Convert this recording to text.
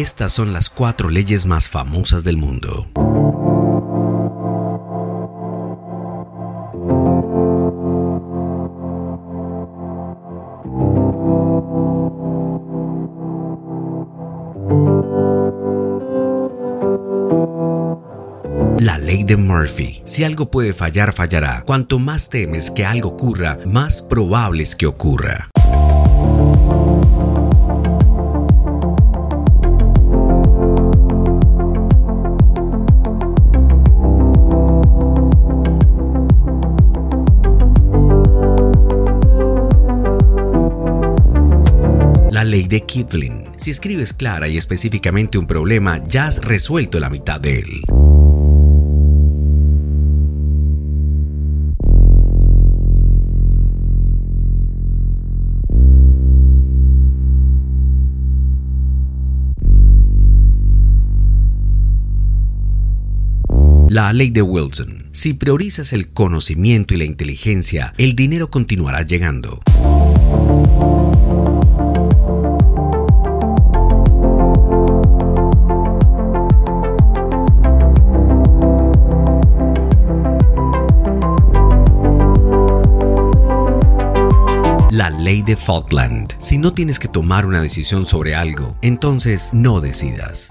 Estas son las cuatro leyes más famosas del mundo. La ley de Murphy. Si algo puede fallar, fallará. Cuanto más temes que algo ocurra, más probable es que ocurra. Ley de Kipling. Si escribes clara y específicamente un problema, ya has resuelto la mitad de él. La ley de Wilson. Si priorizas el conocimiento y la inteligencia, el dinero continuará llegando. La ley de Falkland. Si no tienes que tomar una decisión sobre algo, entonces no decidas.